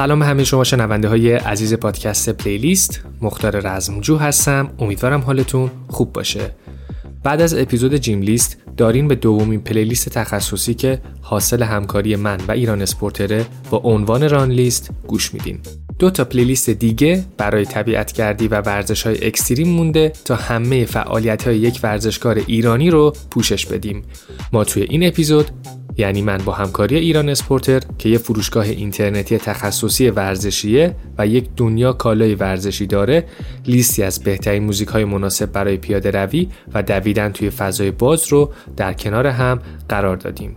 سلام همه شما شنونده های عزیز پادکست پلیلیست. مختار رزمجو هستم. امیدوارم حالتون خوب باشه. بعد از اپیزود جیم لیست دارین به دومین پلیلیست تخصصی که حاصل همکاری من و ایران اسپورتره با عنوان ران لیست گوش میدین. دو تا پلیلیست دیگه برای طبیعت گردی و ورزش های اکستریم مونده تا همه فعالیت های یک ورزشکار ایرانی رو پوشش بدیم. ما توی این اپیزود یعنی من با همکاری ایران اسپورتر که یه فروشگاه اینترنتی تخصصی ورزشیه و یک دنیا کالای ورزشی داره لیستی از بهترین موزیک های مناسب برای پیاده روی و دویدن توی فضای باز رو در کنار هم قرار دادیم.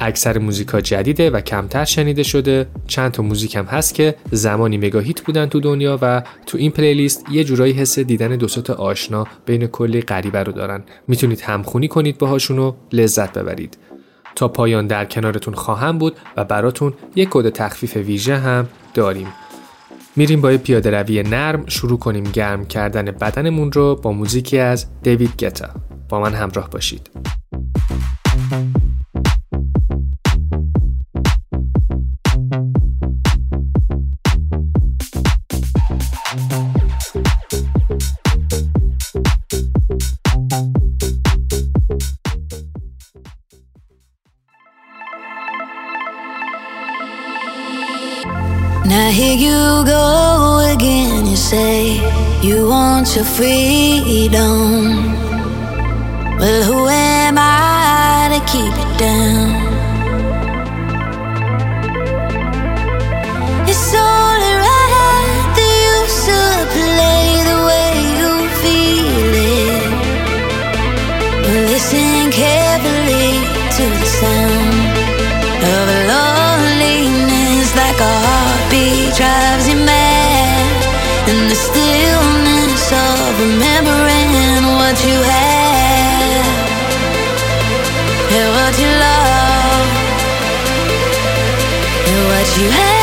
اکثر موزیک ها جدیده و کمتر شنیده شده. چند تا موزیک هم هست که زمانی مگاهیت بودن تو دنیا و تو این پلیلیست یه جورایی حس دیدن دو آشنا بین کلی غریبه رو دارن. می‌تونید همخونی کنید باهاشون و لذت ببرید. تا پایان در کنارتون خواهم بود و براتون یک کد تخفیف ویژه هم داریم. میریم با پیاده روی نرم شروع کنیم گرم کردن بدنمون رو با موزیکی از دیوید گتا. با من همراه باشید. Say you want your freedom. Well, who am I to keep it down? You had,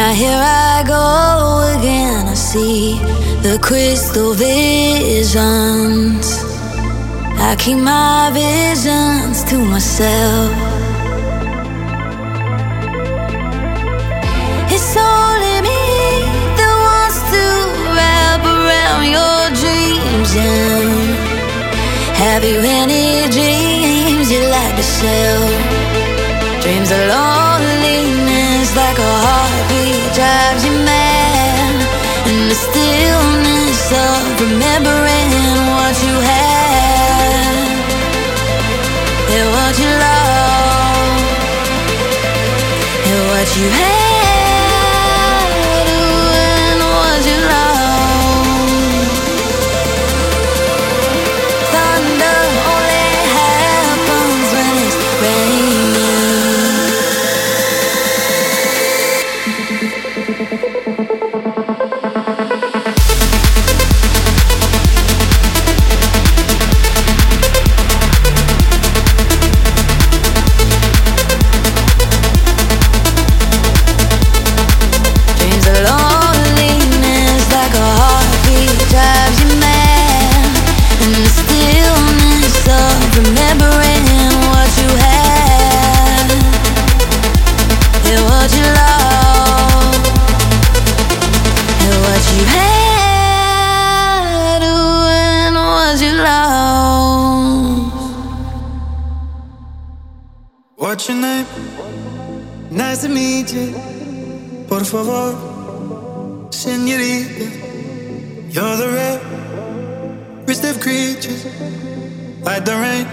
Now here I go again. I see the crystal visions. I keep my visions to myself. It's only me that wants to wrap around your dreams. And have you any dreams you like to sell? Dreams of loneliness like a heartbeat drives you mad. And the stillness of remembering what you had. And what you love and what you had favor, senorita. You're the rarest of creatures, like the rain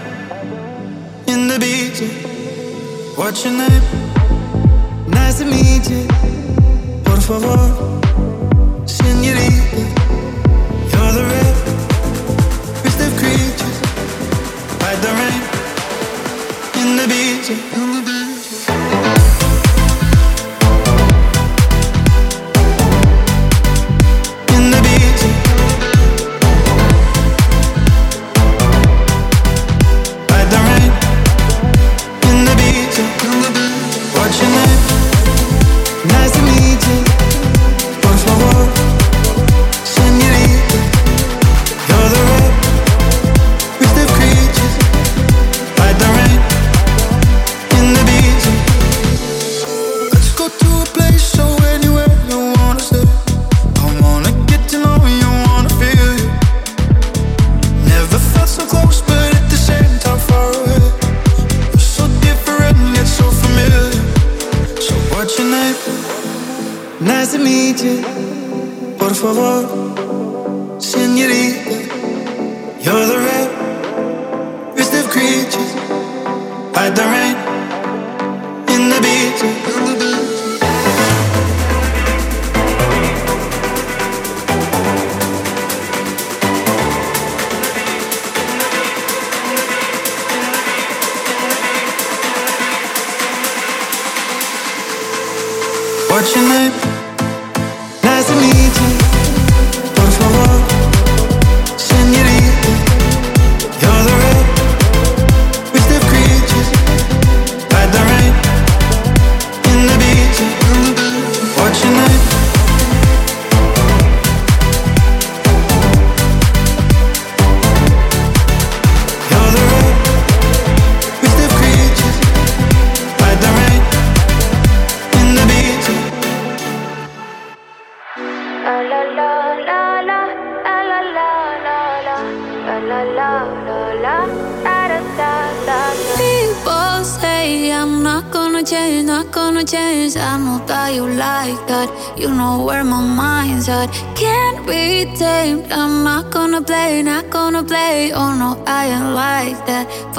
in Ibiza. what's your name? Nice to meet you. Por favor, senorita. You're the favor, senorita. You're the red, wrist of creatures, hide the rain in Ibiza.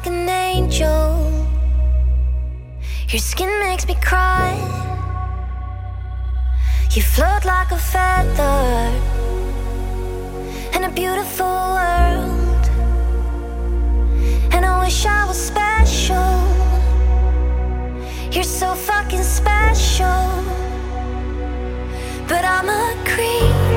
like an angel. Your skin makes me cry. You float like a feather in a beautiful world. And I wish I was special. You're so fucking special. But I'm a creep.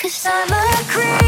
Cause I'm a creep.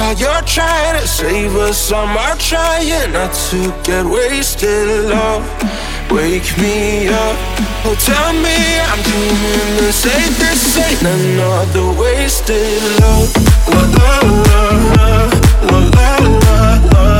While you're trying to save us, I'm trying not to get wasted. Love, wake me up. Oh, tell me I'm doing the same. This ain't another wasted love. La la la la la la la.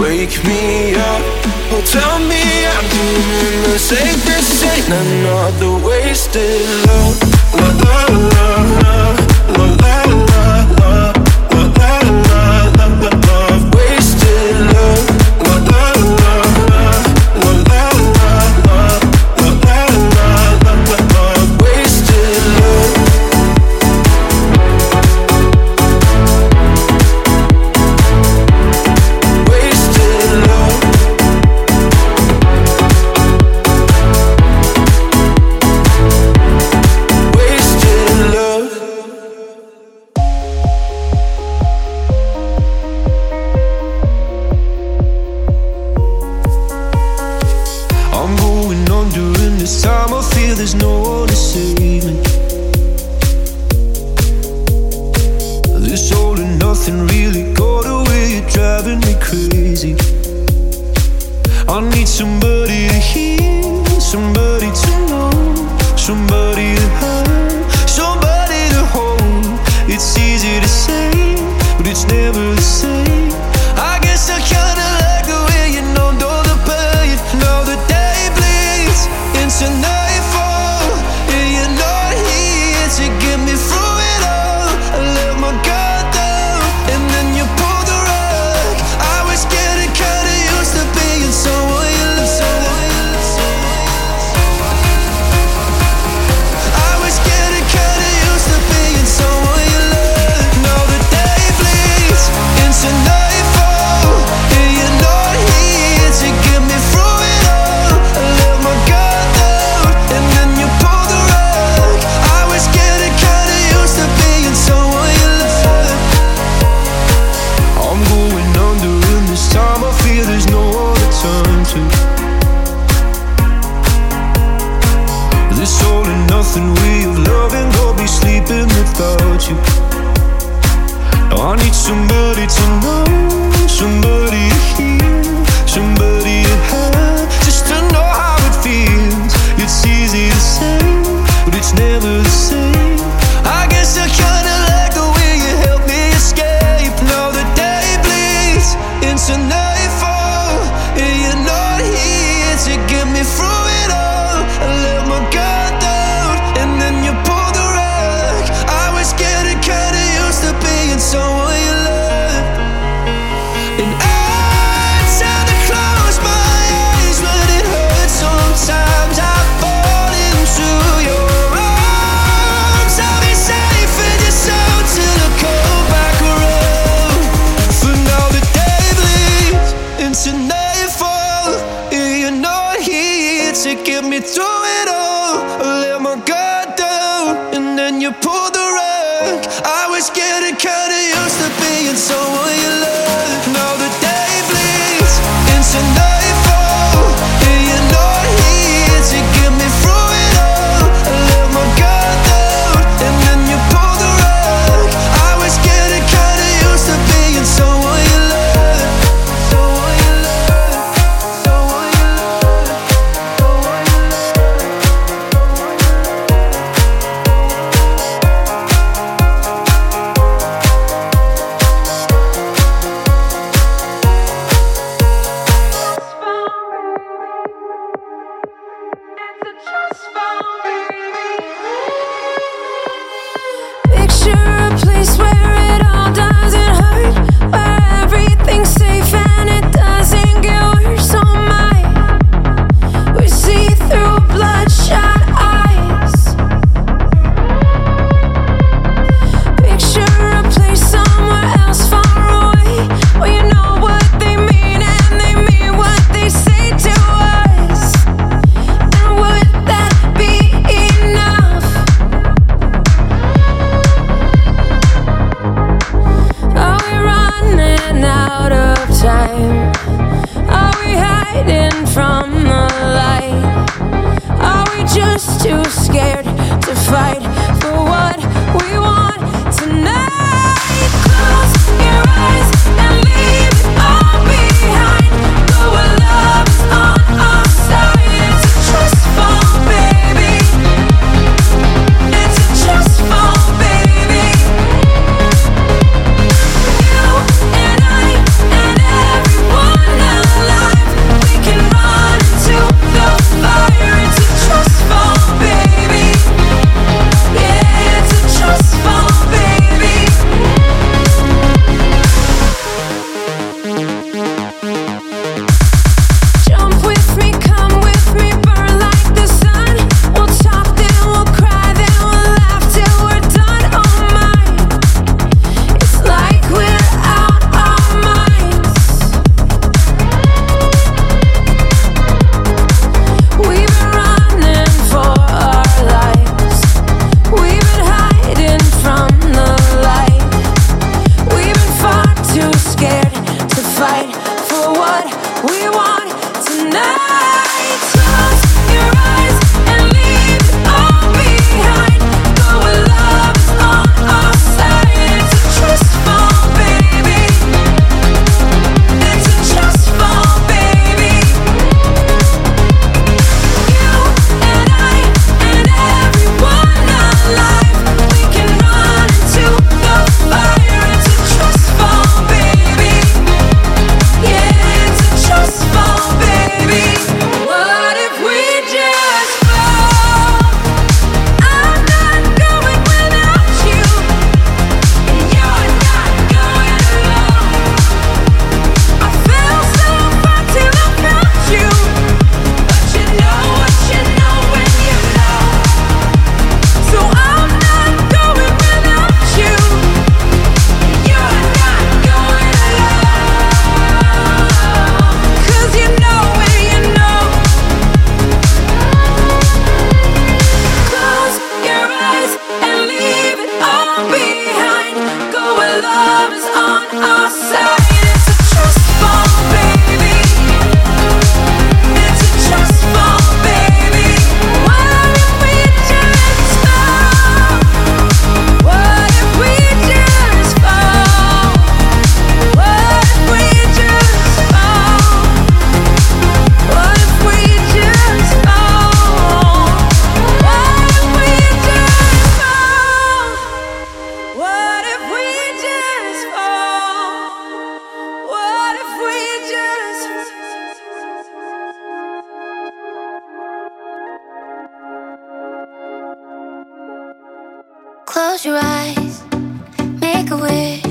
wake me up. Oh, tell me I'm doing the. This ain't another wasted love. La la la la la la. nothing we of loving, go be sleeping without you. Now I need somebody to know, somebody to hear, somebody to have, just to know how it feels. It's easy to say, but it's never the same. A wish.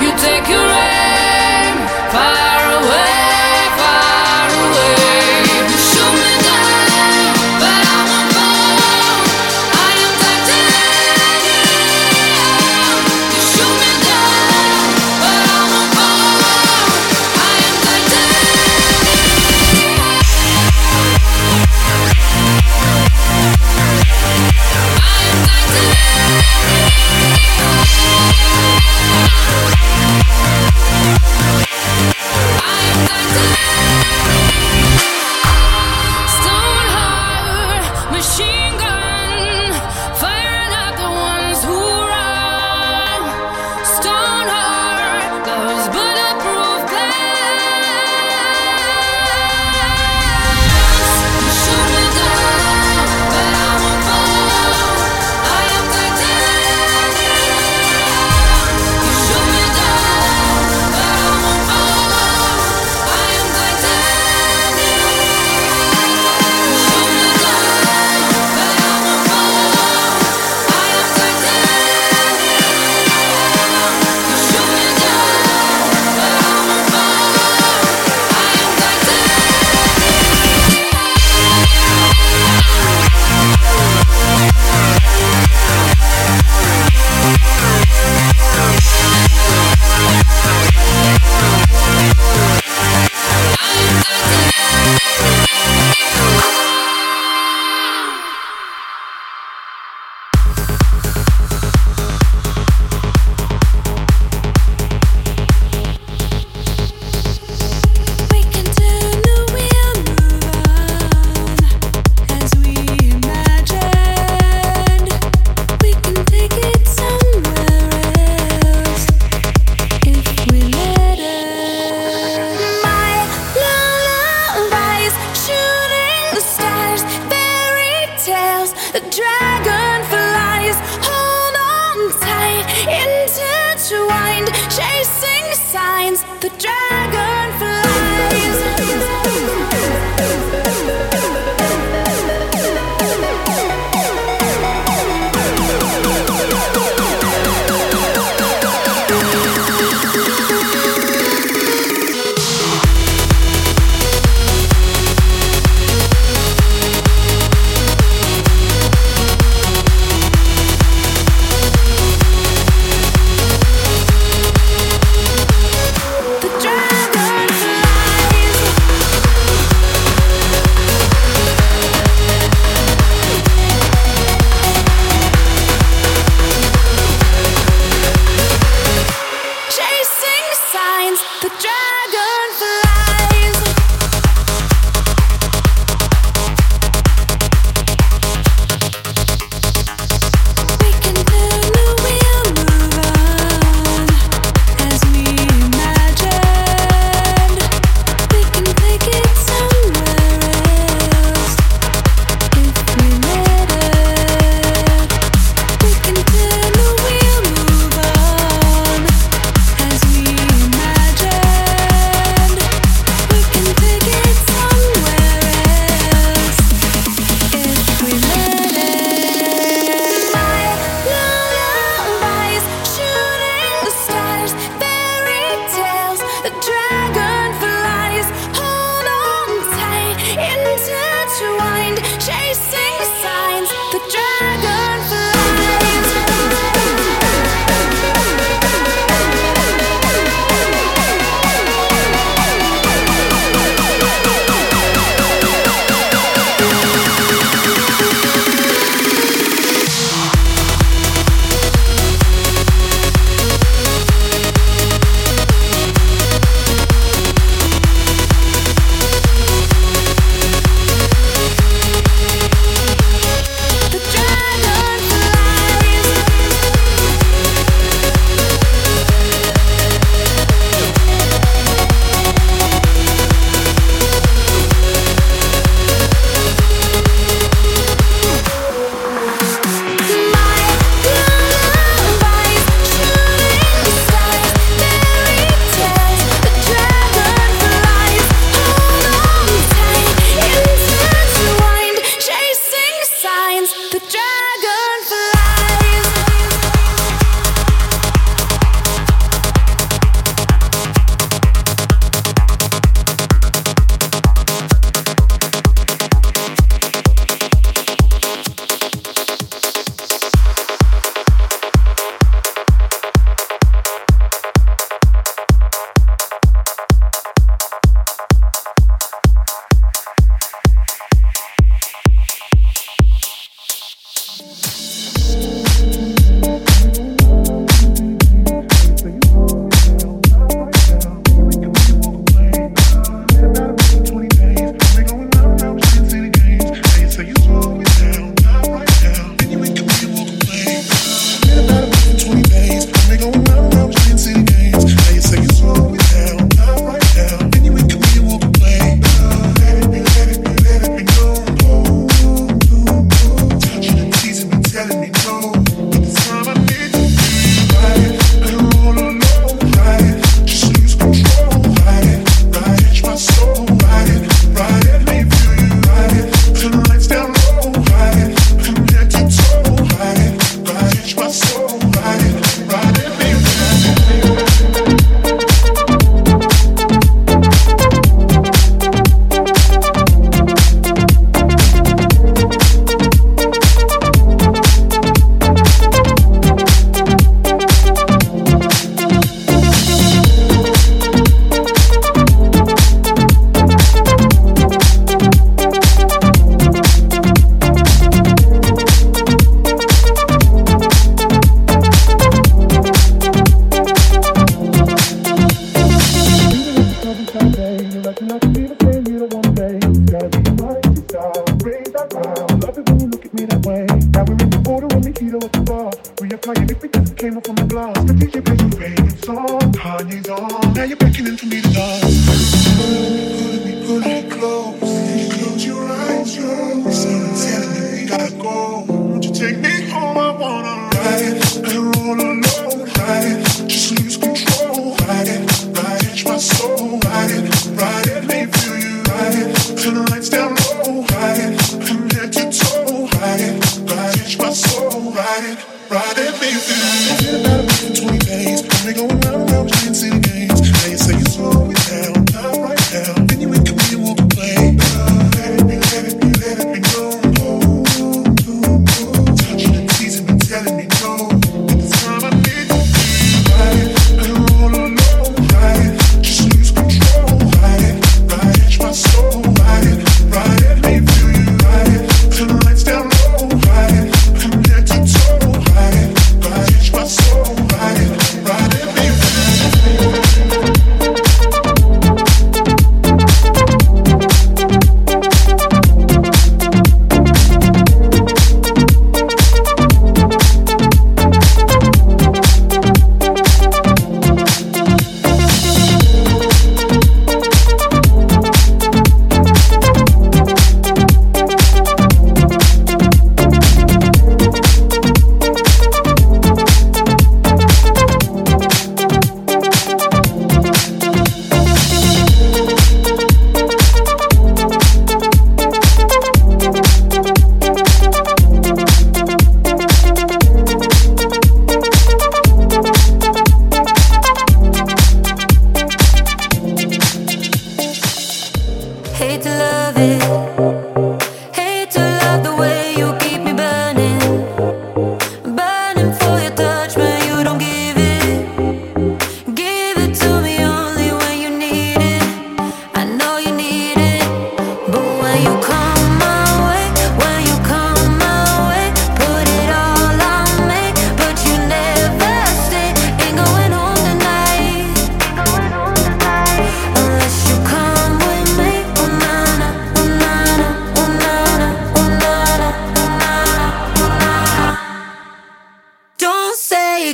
You take your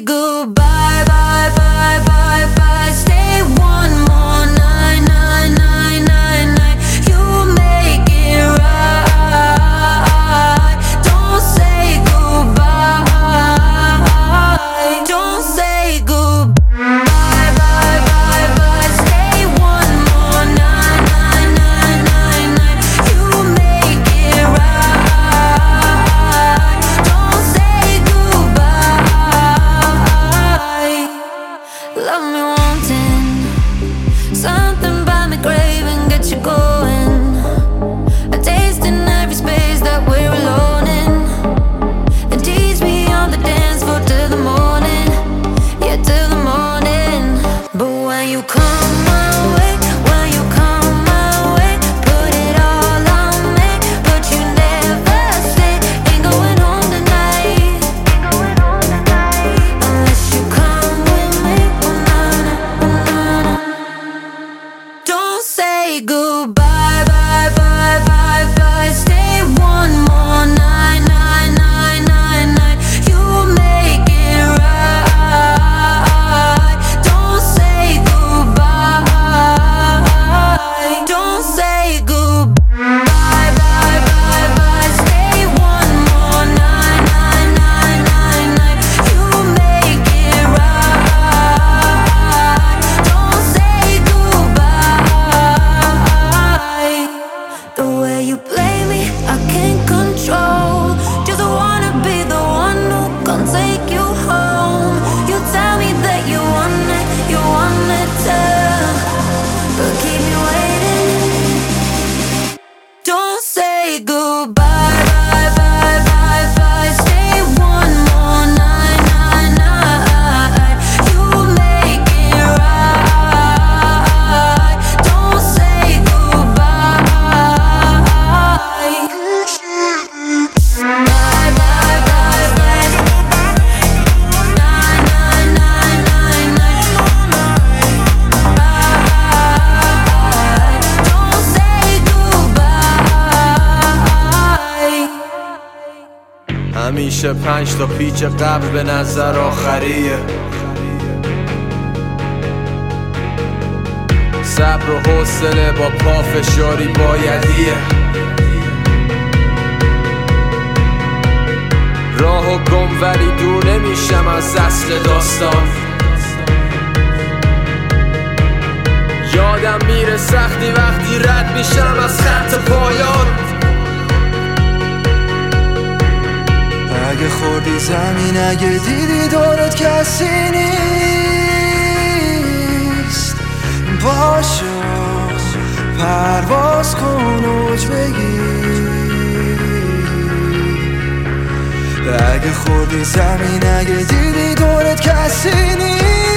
goodbye, پنج تا پیچ قبل به نظر آخریه. صبر و حوصله با پافشاری بایدیه. راه و گم ولی دور نمیشم از اصل داستان. یادم میره سختی وقتی رد میشم از خط پایان. اگه خوردی زمین اگه دیدی دورت کسی نیست. باشو پرواز کن اوج بگیر. اگه خوردی زمین اگه دیدی دورت کسی نیست.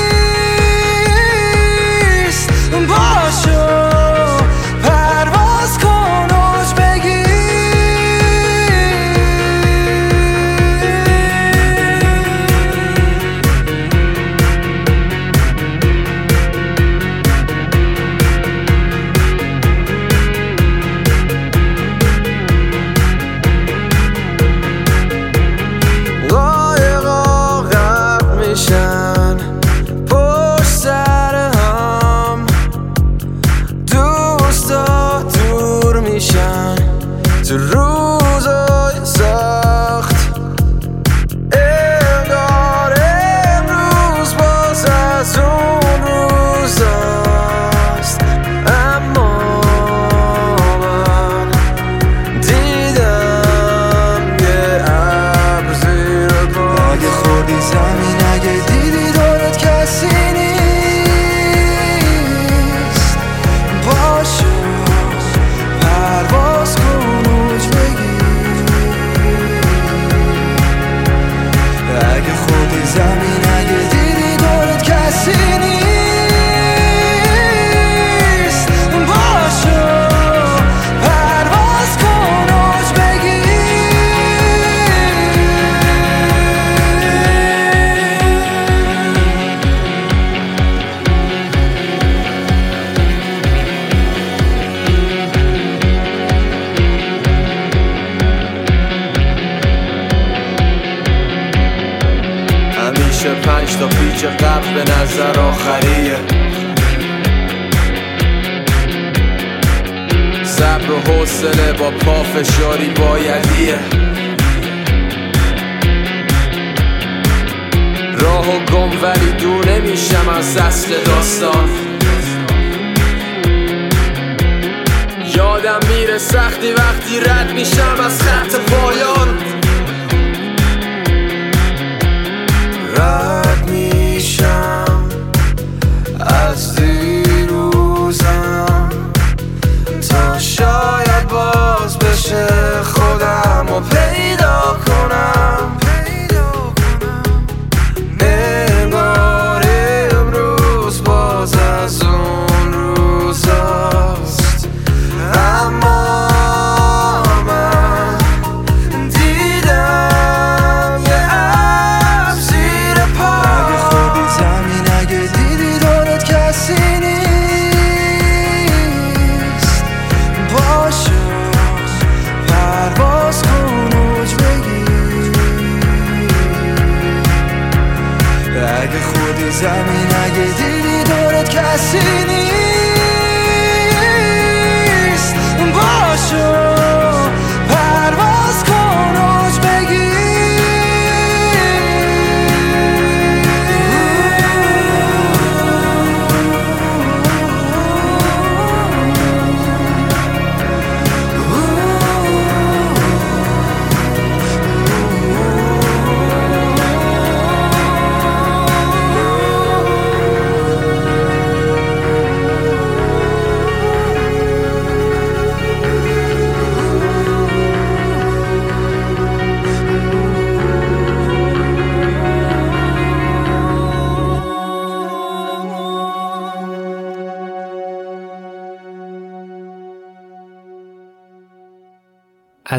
me my myself.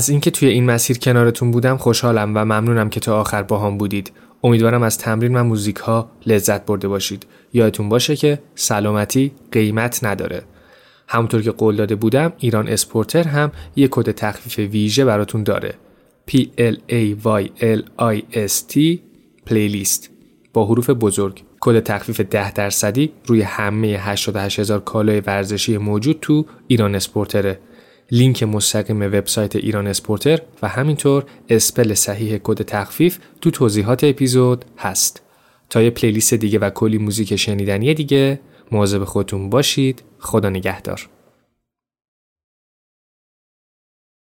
از اینکه توی این مسیر کنارتون بودم خوشحالم و ممنونم که تا آخر باهام بودید. امیدوارم از تمرین و موزیک ها لذت برده باشید. یادتون باشه که سلامتی قیمت نداره. همونطور که قول داده بودم ایران اسپورتر هم یه کد تخفیف ویژه براتون داره. P L A Y L I S T پلیلیست با حروف بزرگ کد تخفیف 10 درصدی روی همه 88 هزار کالای ورزشی موجود تو ایران اسپورتره لینک مستقیم وبسایت ایران اسپورتر و همینطور اسپل صحیح کد تخفیف تو توضیحات اپیزود هست. تا یه پلیلیست دیگه و کلی موزیک شنیدنی دیگه مواظب خودتون باشید. خدا نگهدار.